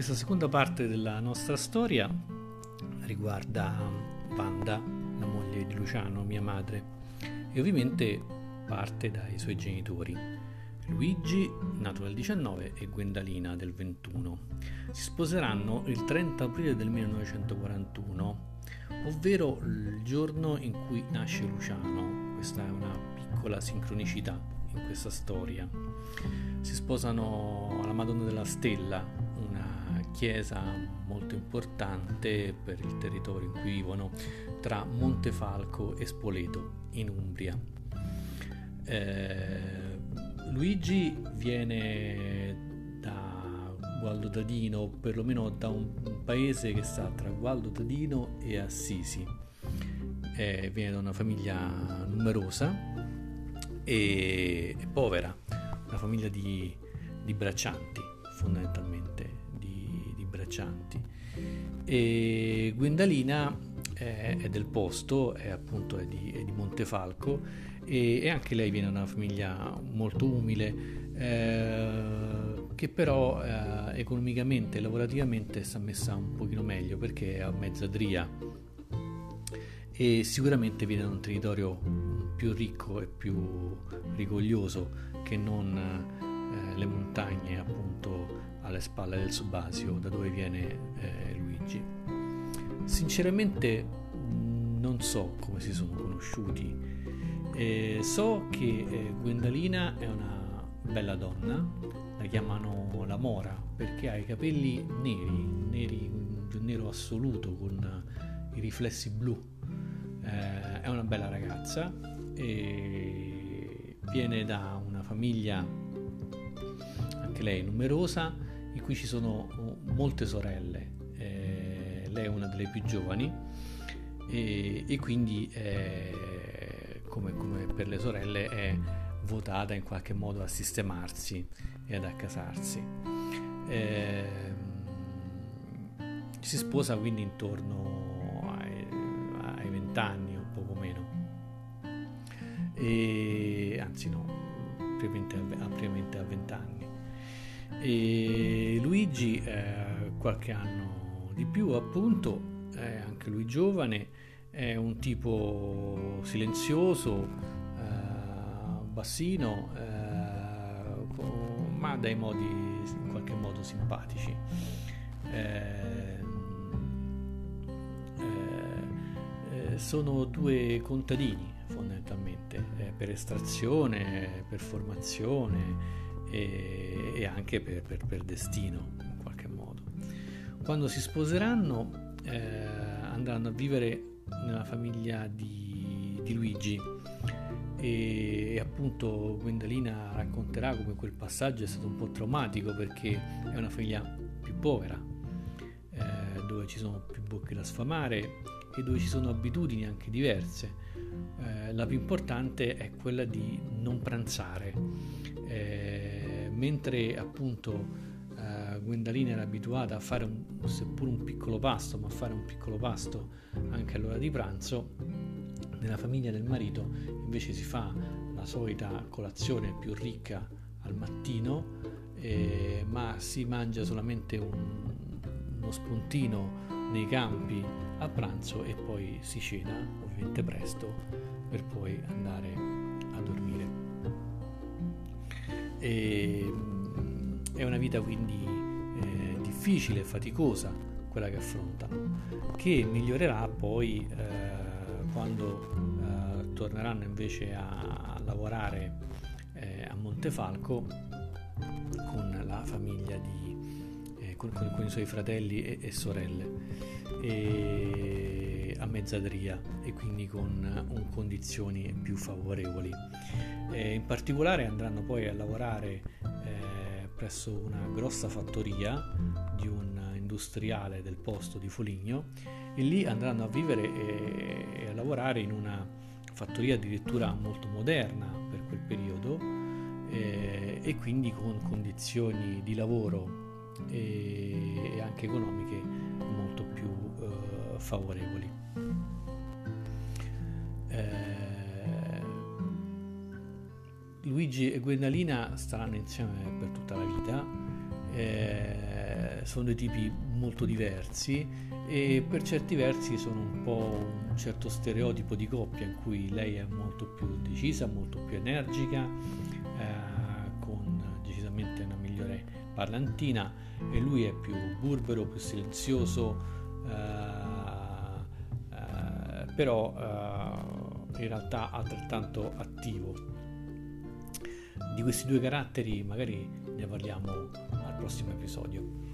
Questa seconda parte della nostra storia riguarda Wanda, la moglie di Luciano, mia madre, e ovviamente parte dai suoi genitori. Luigi, nato nel 19, e Gwendalina del 21. Si sposeranno il 30 aprile del 1941, ovvero il giorno in cui nasce Luciano. Questa è una piccola sincronicità in questa storia. Si sposano alla Madonna della Stella, chiesa molto importante per il territorio in cui vivono tra Montefalco e Spoleto in Umbria. Eh, Luigi viene da Gualdo Dadino, perlomeno da un paese che sta tra Gualdo Dadino e Assisi. Eh, viene da una famiglia numerosa e povera, una famiglia di, di braccianti fondamentalmente braccianti. E Gwendalina è, è del posto, è appunto è di, è di Montefalco e, e, anche lei viene da una famiglia molto umile eh, che però eh, economicamente e lavorativamente sta messa un pochino meglio perché è a mezzadria e sicuramente viene da un territorio più ricco e più rigoglioso che non eh, le montagne appunto alle spalle del Subasio, da dove viene eh, Luigi. Sinceramente non so come si sono conosciuti. Eh, so che eh, Gwendalina è una bella donna, la chiamano la Mora perché ha i capelli neri, neri un nero assoluto con i riflessi blu. Eh, è una bella ragazza e viene da una famiglia anche lei numerosa in cui ci sono uh, molte sorelle. Eh, lei è una delle più giovani e, e quindi eh, come, come, per le sorelle è votata in qualche modo a sistemarsi e ad accasarsi. Eh, si sposa quindi intorno ai vent'anni o poco meno. E, anzi no, ampiamente a vent'anni. E Luigi, eh, qualche anno di più appunto, è anche lui giovane, è un tipo silenzioso, eh, bassino, eh, ma dai modi in qualche modo simpatici. Eh, eh, sono due contadini fondamentalmente, eh, per estrazione, per formazione e, e anche per, per, per, destino in qualche modo. Quando si sposeranno eh, andranno a vivere nella famiglia di, di Luigi e, e, appunto Gwendalina racconterà come quel passaggio è stato un po' traumatico perché è una famiglia più povera eh, dove ci sono più bocche da sfamare e dove ci sono abitudini anche diverse. Eh, la più importante è quella di non pranzare. Eh, mentre appunto eh, Gwendalina era abituata a fare un, seppur un piccolo pasto, ma a fare un piccolo pasto anche all'ora di pranzo, nella famiglia del marito invece si fa la solita colazione più ricca al mattino, eh, ma si mangia solamente un, uno spuntino nei campi a pranzo e poi si cena ovviamente presto per poi andare a dormire. E, mm, è una vita quindi eh, difficile faticosa quella che affrontano, che migliorerà poi eh, quando eh, torneranno invece a, a lavorare eh, a Montefalco con la famiglia di, con, con, con, i suoi fratelli e, e sorelle. E, a mezzadria e quindi con, con condizioni più favorevoli. Eh, in particolare andranno poi a lavorare eh, presso una grossa fattoria di un industriale del posto di Foligno e lì andranno a vivere e, e a lavorare in una fattoria addirittura molto moderna per quel periodo eh, e quindi con condizioni di lavoro e, e anche economiche molto più eh, favorevoli. Eh, Luigi e Gwendalina staranno insieme per tutta la vita. Eh, sono dei tipi molto diversi e per certi versi sono un po' un certo stereotipo di coppia in cui lei è molto più decisa, molto più energica, eh, parlantina e lui è più burbero, più silenzioso, eh, eh, però eh, in realtà altrettanto attivo. Di questi due caratteri magari ne parliamo al prossimo episodio.